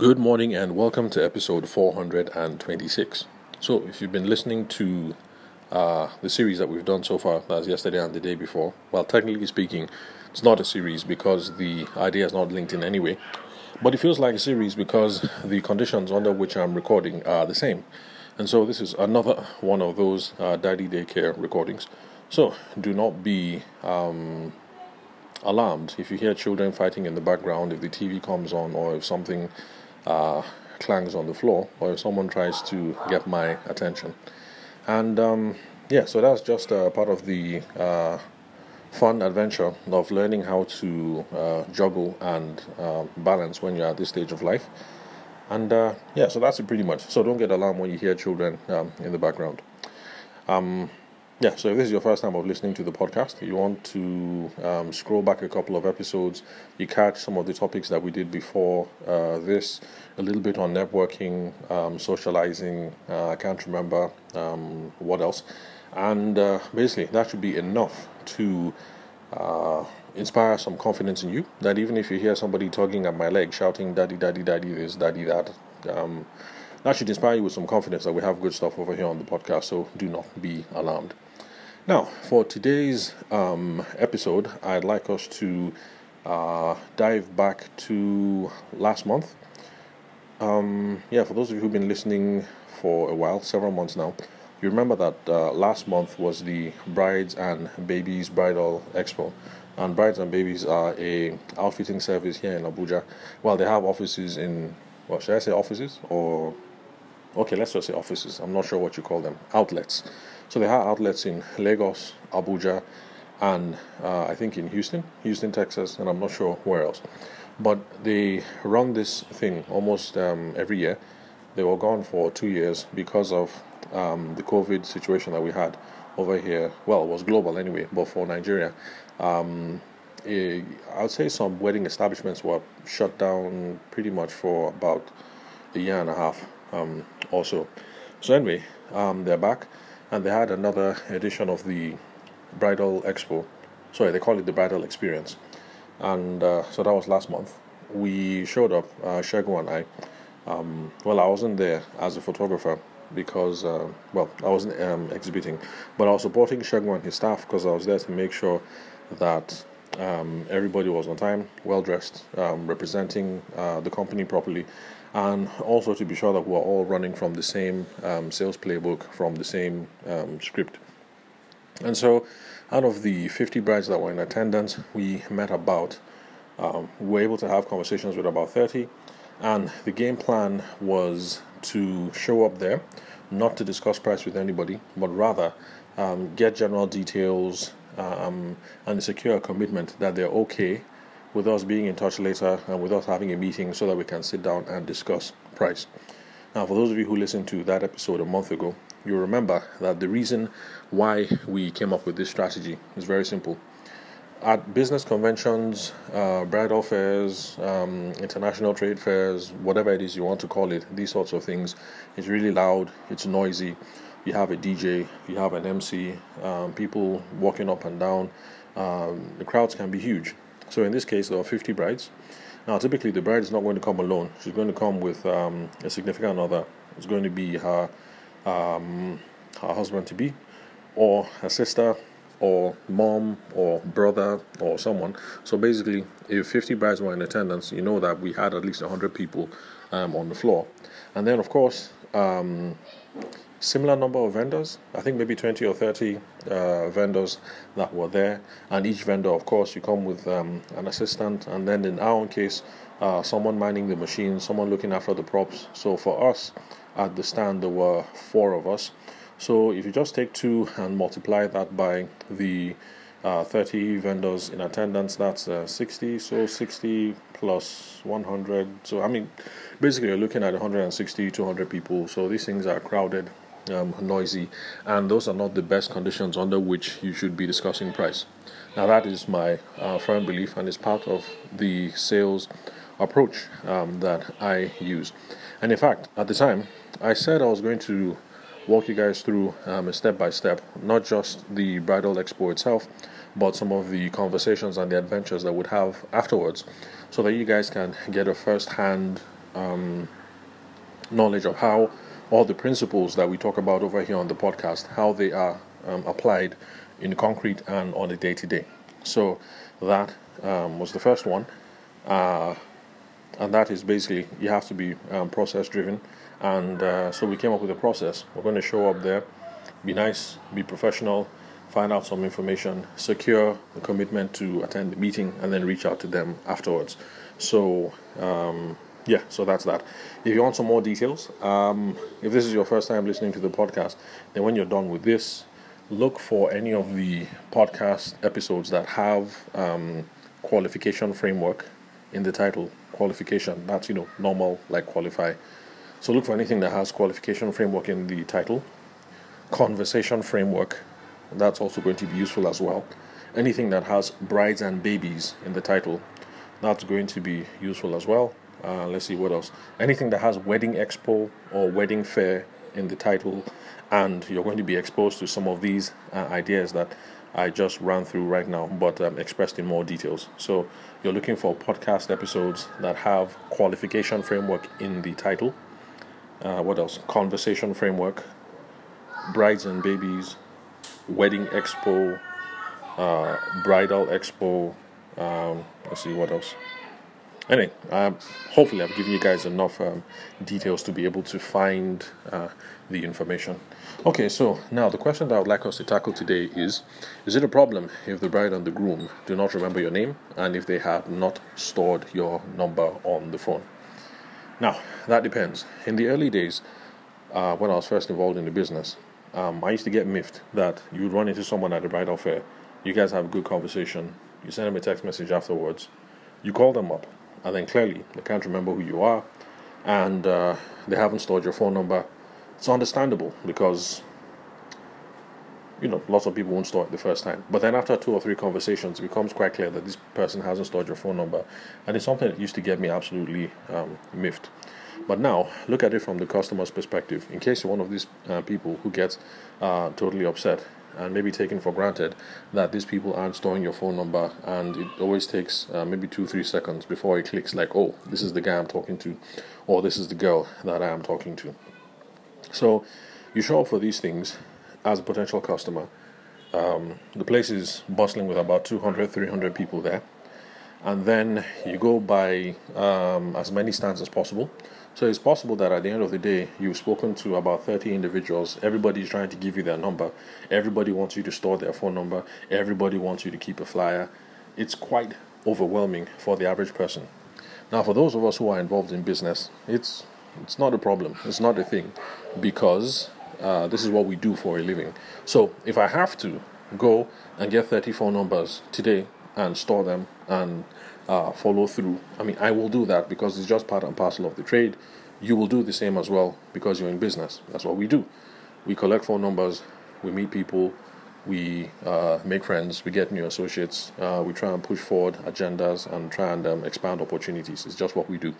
Good morning and welcome to episode 426. So, if you've been listening to uh, the series that we've done so far, that's yesterday and the day before, well, technically speaking, it's not a series because the idea is not linked in any way, but it feels like a series because the conditions under which I'm recording are the same. And so, this is another one of those uh, daddy daycare recordings. So, do not be um, alarmed if you hear children fighting in the background, if the TV comes on, or if something uh, clangs on the floor or if someone tries to get my attention. And um, yeah, so that's just uh, part of the uh, fun adventure of learning how to uh, juggle and uh, balance when you're at this stage of life. And uh, yeah, so that's it pretty much. So don't get alarmed when you hear children um, in the background. Um, yeah, so if this is your first time of listening to the podcast, you want to um, scroll back a couple of episodes, you catch some of the topics that we did before uh, this, a little bit on networking, um, socializing, uh, I can't remember um, what else. And uh, basically, that should be enough to uh, inspire some confidence in you. That even if you hear somebody tugging at my leg, shouting, Daddy, Daddy, Daddy, this, Daddy, that, um, that should inspire you with some confidence that we have good stuff over here on the podcast, so do not be alarmed. Now, for today's um, episode, I'd like us to uh, dive back to last month. Um, yeah, for those of you who've been listening for a while, several months now, you remember that uh, last month was the Brides and Babies Bridal Expo. And Brides and Babies are a outfitting service here in Abuja. Well, they have offices in, well, should I say offices? Or, okay, let's just say offices. I'm not sure what you call them. Outlets. So they have outlets in Lagos, Abuja, and uh, I think in Houston, Houston, Texas, and I'm not sure where else. But they run this thing almost um, every year. They were gone for two years because of um, the COVID situation that we had over here. Well, it was global anyway, but for Nigeria, um, I would say some wedding establishments were shut down pretty much for about a year and a half um, or so. So anyway, um, they're back and they had another edition of the Bridal Expo. Sorry, they call it the Bridal Experience, and uh, so that was last month. We showed up, uh, Shego and I. Um, well, I wasn't there as a photographer because, uh, well, I wasn't um, exhibiting, but I was supporting Shego and his staff because I was there to make sure that um, everybody was on time, well dressed, um, representing uh, the company properly, and also to be sure that we're all running from the same um, sales playbook, from the same um, script. And so, out of the 50 brides that were in attendance, we met about, um, we were able to have conversations with about 30, and the game plan was to show up there, not to discuss price with anybody, but rather um, get general details um, and secure a commitment that they're okay with us being in touch later and with us having a meeting so that we can sit down and discuss price. Now, for those of you who listened to that episode a month ago, you remember that the reason why we came up with this strategy is very simple. At business conventions, uh, bridal fairs, um, international trade fairs, whatever it is you want to call it, these sorts of things, it's really loud, it's noisy. You have a DJ, you have an MC, um, people walking up and down. Um, the crowds can be huge. So in this case, there are 50 brides. Now, typically, the bride is not going to come alone. She's going to come with um, a significant other. It's going to be her um, her husband to be, or her sister, or mom, or brother, or someone. So basically, if 50 brides were in attendance, you know that we had at least 100 people um, on the floor. And then, of course, um, similar number of vendors. I think maybe 20 or 30 uh, vendors that were there. And each vendor, of course, you come with um, an assistant. And then in our own case, uh, someone manning the machine, someone looking after the props. So for us at the stand, there were four of us. So if you just take two and multiply that by the uh, 30 vendors in attendance, that's uh, 60. So 60 plus 100. So I mean, basically, you're looking at 160, 200 people. So these things are crowded um, noisy, and those are not the best conditions under which you should be discussing price. Now, that is my uh, firm belief, and is part of the sales approach um, that I use. And in fact, at the time, I said I was going to walk you guys through um, a step by step, not just the bridal expo itself, but some of the conversations and the adventures that would have afterwards, so that you guys can get a first hand um, knowledge of how all the principles that we talk about over here on the podcast, how they are um, applied in concrete and on a day to day. So that um, was the first one. Uh, and that is basically you have to be um, process driven. And uh, so we came up with a process. We're going to show up there, be nice, be professional, find out some information, secure the commitment to attend the meeting, and then reach out to them afterwards. So, um, yeah, so that's that. If you want some more details, um, if this is your first time listening to the podcast, then when you're done with this, look for any of the podcast episodes that have um, qualification framework in the title. Qualification, that's, you know, normal, like qualify. So look for anything that has qualification framework in the title. Conversation framework, that's also going to be useful as well. Anything that has brides and babies in the title, that's going to be useful as well. Uh, let's see what else. Anything that has wedding expo or wedding fair in the title, and you're going to be exposed to some of these uh, ideas that I just ran through right now, but um, expressed in more details. So you're looking for podcast episodes that have qualification framework in the title. Uh, what else? Conversation framework, brides and babies, wedding expo, uh, bridal expo. Um, let's see what else. Anyway, um, hopefully I've given you guys enough um, details to be able to find uh, the information. Okay, so now the question that I would like us to tackle today is Is it a problem if the bride and the groom do not remember your name and if they have not stored your number on the phone? Now, that depends. In the early days, uh, when I was first involved in the business, um, I used to get miffed that you would run into someone at a bridal fair, you guys have a good conversation, you send them a text message afterwards, you call them up, and then clearly they can't remember who you are, and uh, they haven't stored your phone number. It's understandable because you know lots of people won't store it the first time. But then after two or three conversations, it becomes quite clear that this person hasn't stored your phone number, and it's something that used to get me absolutely um, miffed. But now, look at it from the customer's perspective. In case you're one of these uh, people who gets uh, totally upset and maybe taken for granted that these people aren't storing your phone number, and it always takes uh, maybe two, three seconds before it clicks like, oh, this is the guy I'm talking to, or this is the girl that I am talking to. So, you show up for these things as a potential customer. Um, the place is bustling with about 200, 300 people there. And then you go by um, as many stands as possible. So it's possible that at the end of the day, you've spoken to about 30 individuals. Everybody's trying to give you their number. Everybody wants you to store their phone number. Everybody wants you to keep a flyer. It's quite overwhelming for the average person. Now, for those of us who are involved in business, it's it's not a problem. It's not a thing because uh, this is what we do for a living. So if I have to go and get 30 phone numbers today and store them and uh, follow through. I mean, I will do that because it's just part and parcel of the trade. You will do the same as well because you're in business. That's what we do. We collect phone numbers, we meet people, we uh, make friends, we get new associates, uh, we try and push forward agendas and try and um, expand opportunities. It's just what we do.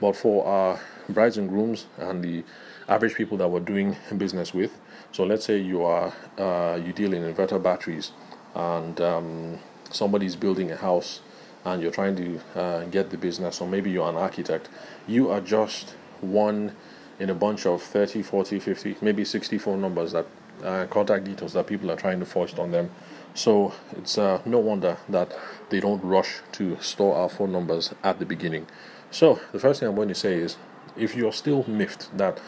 But for our brides and grooms and the average people that we're doing business with, so let's say you are uh, you deal in inverter batteries and um, somebody's building a house and you're trying to uh, get the business, or maybe you're an architect, you are just one in a bunch of 30, 40, 50, maybe 60 phone numbers that uh, contact details that people are trying to foist on them. So it's uh, no wonder that they don't rush to store our phone numbers at the beginning. So the first thing I'm going to say is, if you're still miffed that,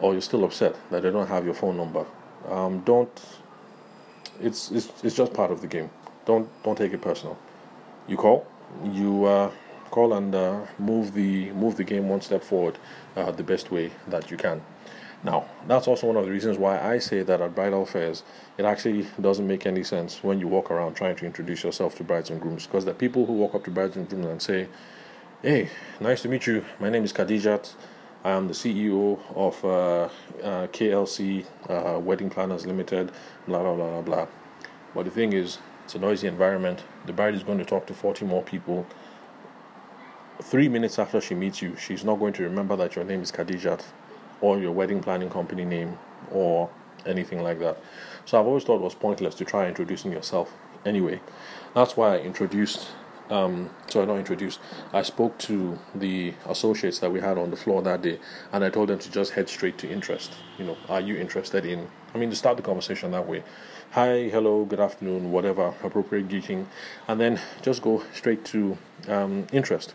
or you're still upset that they don't have your phone number, um, don't. It's, it's it's just part of the game. Don't don't take it personal. You call, you uh, call and uh, move the move the game one step forward uh, the best way that you can. Now, that's also one of the reasons why I say that at bridal fairs, it actually doesn't make any sense when you walk around trying to introduce yourself to brides and grooms. Because the people who walk up to brides and grooms and say, Hey, nice to meet you. My name is Khadijat. I am the CEO of uh, uh, KLC uh, Wedding Planners Limited, blah, blah, blah, blah, blah. But the thing is, it's a noisy environment. The bride is going to talk to 40 more people. Three minutes after she meets you, she's not going to remember that your name is Khadijat or your wedding planning company name or anything like that. So I've always thought it was pointless to try introducing yourself anyway. That's why I introduced um, sorry, not introduced. I spoke to the associates that we had on the floor that day, and I told them to just head straight to interest. You know, are you interested in? I mean, to start the conversation that way. Hi, hello, good afternoon, whatever, appropriate greeting, and then just go straight to um, interest.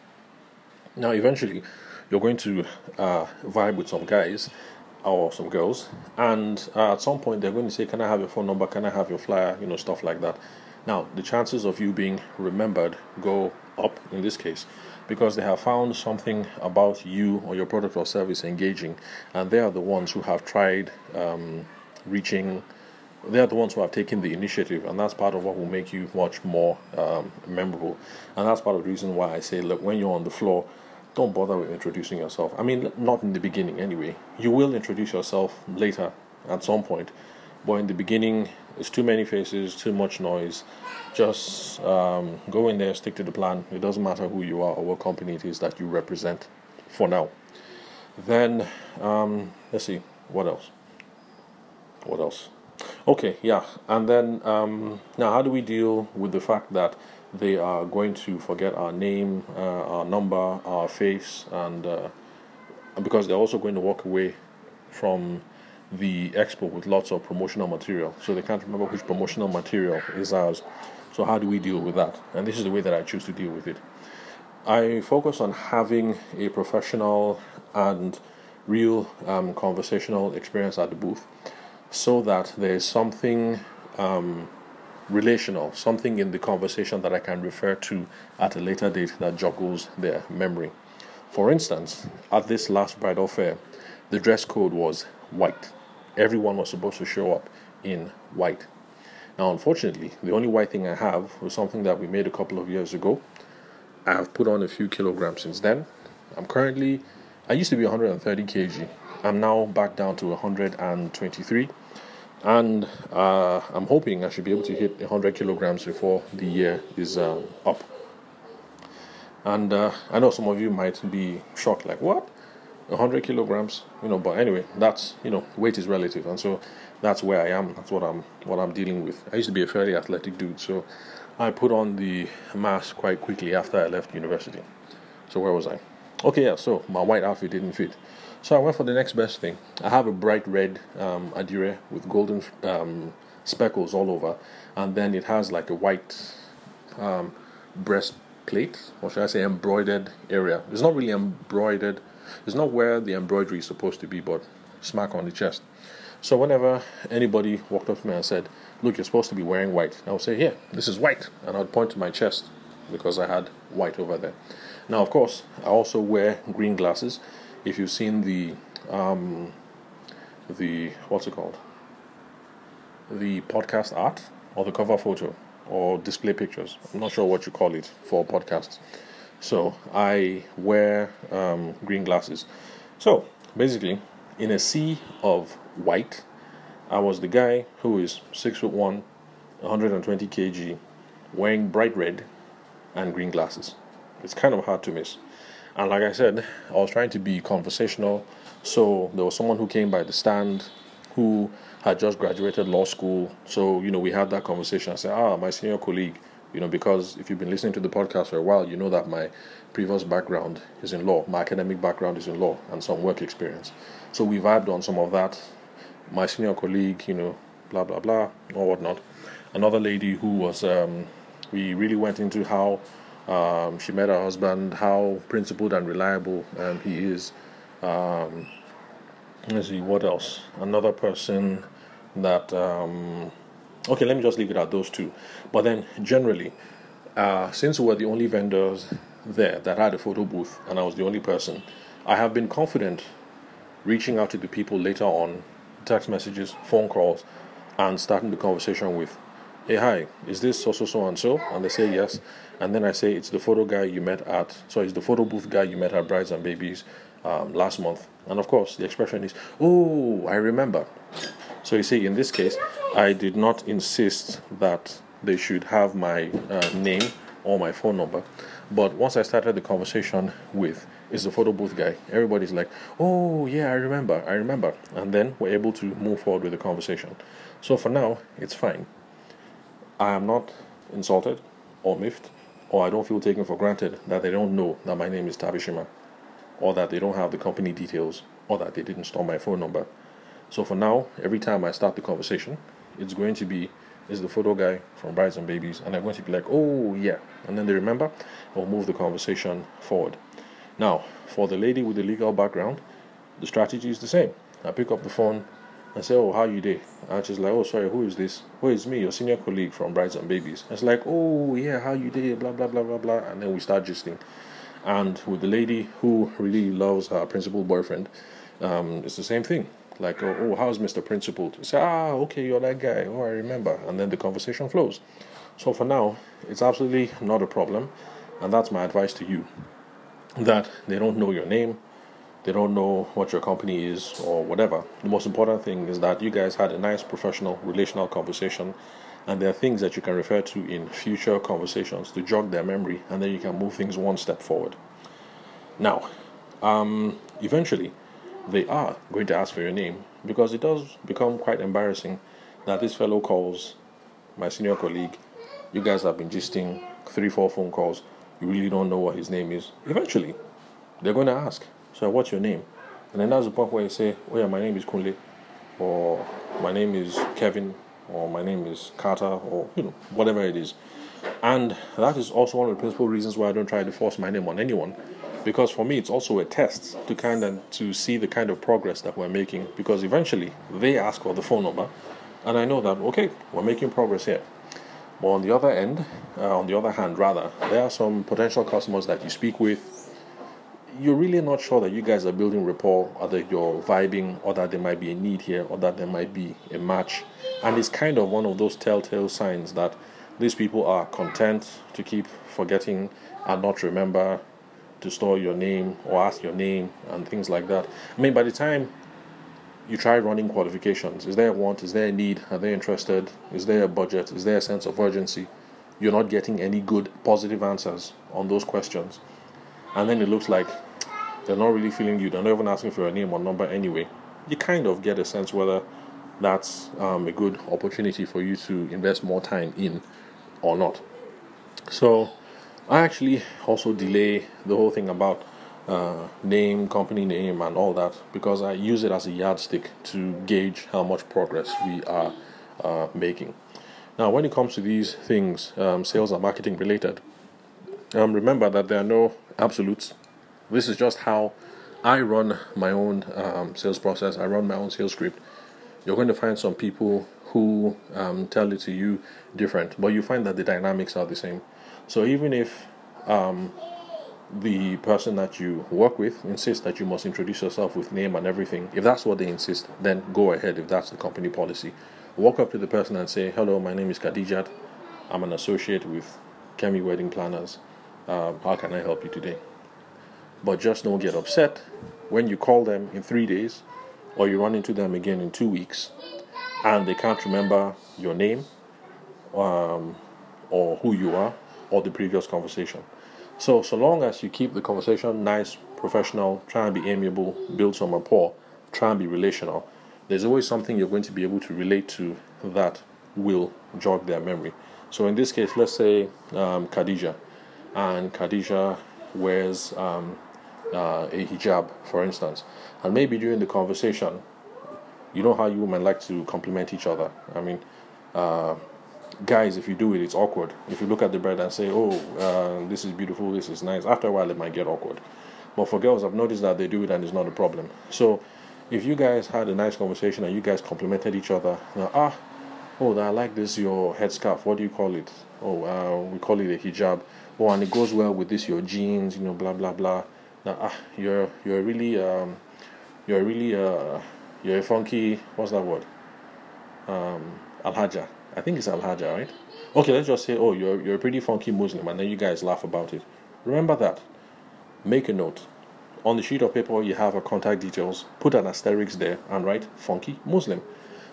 Now, eventually, you're going to uh, vibe with some guys or some girls, and uh, at some point they're going to say, "Can I have your phone number? Can I have your flyer?" You know, stuff like that. Now, the chances of you being remembered go up in this case because they have found something about you or your product or service engaging, and they are the ones who have tried um, reaching. They are the ones who have taken the initiative, and that's part of what will make you much more um, memorable. And that's part of the reason why I say, look, when you're on the floor, don't bother with introducing yourself. I mean, not in the beginning anyway. You will introduce yourself later at some point, but in the beginning, it's too many faces, too much noise. Just um, go in there, stick to the plan. It doesn't matter who you are or what company it is that you represent for now. Then, um, let's see, what else? What else? Okay, yeah, and then um, now, how do we deal with the fact that they are going to forget our name, uh, our number, our face, and uh, because they're also going to walk away from the expo with lots of promotional material, so they can't remember which promotional material is ours. So, how do we deal with that? And this is the way that I choose to deal with it. I focus on having a professional and real um, conversational experience at the booth so that there is something um, relational, something in the conversation that I can refer to at a later date that joggles their memory. For instance, at this last bridal fair, the dress code was white. Everyone was supposed to show up in white. Now, unfortunately, the only white thing I have was something that we made a couple of years ago. I have put on a few kilograms since then. I'm currently, I used to be 130 kg. I'm now back down to 123 and uh, I'm hoping I should be able to hit 100 kilograms before the year is uh, up. And uh, I know some of you might be shocked, like what, 100 kilograms, you know. But anyway, that's you know, weight is relative, and so that's where I am. That's what I'm what I'm dealing with. I used to be a fairly athletic dude, so I put on the mass quite quickly after I left university. So where was I? Okay, yeah. So my white outfit didn't fit. So I went for the next best thing. I have a bright red um, with golden um, speckles all over, and then it has like a white um, breastplate, or should I say embroidered area. It's not really embroidered. It's not where the embroidery is supposed to be, but smack on the chest. So whenever anybody walked up to me and said, "Look, you're supposed to be wearing white," I would say, "Here, this is white," and I'd point to my chest because I had white over there. Now, of course, I also wear green glasses if you've seen the um, the what's it called? The podcast art or the cover photo or display pictures. I'm not sure what you call it for podcasts. So i wear um, green glasses. So basically in a sea of white i was the guy who is six foot one 120 kg wearing bright red and green glasses. It's kind of hard to miss and like I said, I was trying to be conversational. So there was someone who came by the stand who had just graduated law school. So, you know, we had that conversation. I said, ah, my senior colleague, you know, because if you've been listening to the podcast for a while, you know that my previous background is in law. My academic background is in law and some work experience. So we vibed on some of that. My senior colleague, you know, blah, blah, blah, or whatnot. Another lady who was, um, we really went into how um, she met her husband, how principled and reliable um, he is. Um, let's see, what else? Another person that. Um, okay, let me just leave it at those two. But then, generally, uh, since we were the only vendors there that had a photo booth and I was the only person, I have been confident reaching out to the people later on, text messages, phone calls, and starting the conversation with hey, hi, is this so, so, so, and so? And they say yes. And then I say, it's the photo guy you met at, so it's the photo booth guy you met at Brides and Babies um, last month. And of course, the expression is, oh, I remember. So you see, in this case, I did not insist that they should have my uh, name or my phone number. But once I started the conversation with, is the photo booth guy, everybody's like, oh, yeah, I remember, I remember. And then we're able to move forward with the conversation. So for now, it's fine. I am not insulted or miffed. or I don't feel taken for granted that they don't know that my name is Tabishima, or that they don't have the company details, or that they didn't store my phone number. So for now, every time I start the conversation, it's going to be is the photo guy from Brides and Babies, and I'm going to be like, oh yeah, and then they remember, I'll move the conversation forward. Now, for the lady with the legal background, the strategy is the same. I pick up the phone and say, oh, how you day? And she's like, oh, sorry, who is this? Who is me, your senior colleague from Brides and Babies. And it's like, oh yeah, how you day? Blah blah blah blah blah, and then we start gisting. And with the lady who really loves her principal boyfriend, um, it's the same thing like, oh, oh how's Mr. Principal? To say, ah, okay, you're that guy. Oh, I remember. And then the conversation flows. So for now, it's absolutely not a problem. And that's my advice to you that they don't know your name, they don't know what your company is, or whatever. The most important thing is that you guys had a nice professional relational conversation. And there are things that you can refer to in future conversations to jog their memory, and then you can move things one step forward. Now, um, eventually, they are going to ask for your name because it does become quite embarrassing that this fellow calls my senior colleague. You guys have been gisting three, four phone calls. You really don't know what his name is. Eventually, they're going to ask, So, what's your name? And then that's the point where you say, Oh, yeah, my name is Kunle, or my name is Kevin, or my name is Carter, or you know, whatever it is. And that is also one of the principal reasons why I don't try to force my name on anyone because for me it's also a test to kind of to see the kind of progress that we're making because eventually they ask for the phone number and i know that okay we're making progress here but on the other end uh, on the other hand rather there are some potential customers that you speak with you're really not sure that you guys are building rapport or that you're vibing or that there might be a need here or that there might be a match and it's kind of one of those telltale signs that these people are content to keep forgetting and not remember to store your name or ask your name and things like that. I mean, by the time you try running qualifications, is there a want? Is there a need? Are they interested? Is there a budget? Is there a sense of urgency? You're not getting any good positive answers on those questions. And then it looks like they're not really feeling you. They're not even asking for your name or number anyway. You kind of get a sense whether that's um, a good opportunity for you to invest more time in or not. So, I actually also delay the whole thing about uh, name, company name, and all that because I use it as a yardstick to gauge how much progress we are uh, making. Now, when it comes to these things, um, sales and marketing related, um, remember that there are no absolutes. This is just how I run my own um, sales process. I run my own sales script. You're going to find some people who um, tell it to you different, but you find that the dynamics are the same. So even if um, the person that you work with insists that you must introduce yourself with name and everything, if that's what they insist, then go ahead if that's the company policy. Walk up to the person and say, Hello, my name is Khadijat. I'm an associate with Kemi Wedding Planners. Uh, how can I help you today? But just don't get upset when you call them in three days or you run into them again in two weeks and they can't remember your name um, or who you are or the previous conversation. So, so long as you keep the conversation nice, professional, try and be amiable, build some rapport, try and be relational, there's always something you're going to be able to relate to that will jog their memory. So, in this case, let's say um, Khadija, and Khadija wears um, uh, a hijab, for instance, and maybe during the conversation, you know how you women like to compliment each other. I mean, uh, guys, if you do it, it's awkward. If you look at the bride and say, "Oh, uh, this is beautiful, this is nice," after a while it might get awkward. But for girls, I've noticed that they do it and it's not a problem. So, if you guys had a nice conversation and you guys complimented each other, ah, oh, I like this your headscarf. What do you call it? Oh, uh, we call it a hijab. Oh, and it goes well with this your jeans. You know, blah blah blah. Ah, you're you're really um, you're really uh, you're a funky. What's that word? Um, alhaja I think it's Al Haja, right? Okay, let's just say, oh, you're you're a pretty funky Muslim, and then you guys laugh about it. Remember that. Make a note. On the sheet of paper, you have her contact details. Put an asterisk there and write funky Muslim,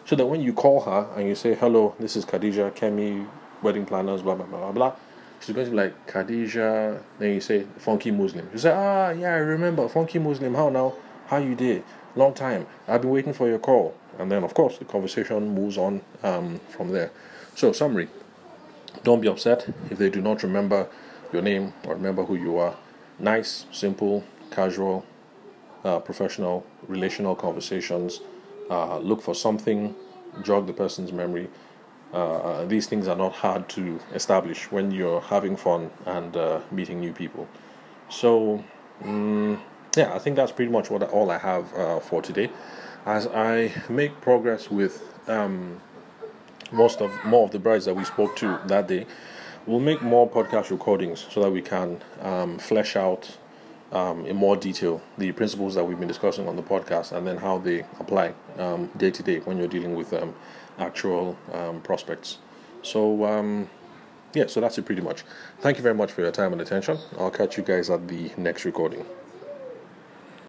so that when you call her and you say, hello, this is Khadija Kemi, wedding planners, blah blah blah blah blah. She's going to be like Khadija. Then you say funky Muslim. You say, ah, yeah, I remember funky Muslim. How now? How you did? Long time. I've been waiting for your call and then of course the conversation moves on um, from there. So summary: Don't be upset if they do not remember your name or remember who you are. Nice, simple, casual, uh, professional, relational conversations. Uh, look for something, jog the person's memory. Uh, these things are not hard to establish when you're having fun and uh, meeting new people. So, um, yeah, I think that's pretty much what all I have uh, for today. As I make progress with um, most of more of the brides that we spoke to that day, we'll make more podcast recordings so that we can um, flesh out um, in more detail the principles that we've been discussing on the podcast and then how they apply um, day to day when you're dealing with um, actual um, prospects. So, um, yeah, so that's it pretty much. Thank you very much for your time and attention. I'll catch you guys at the next recording.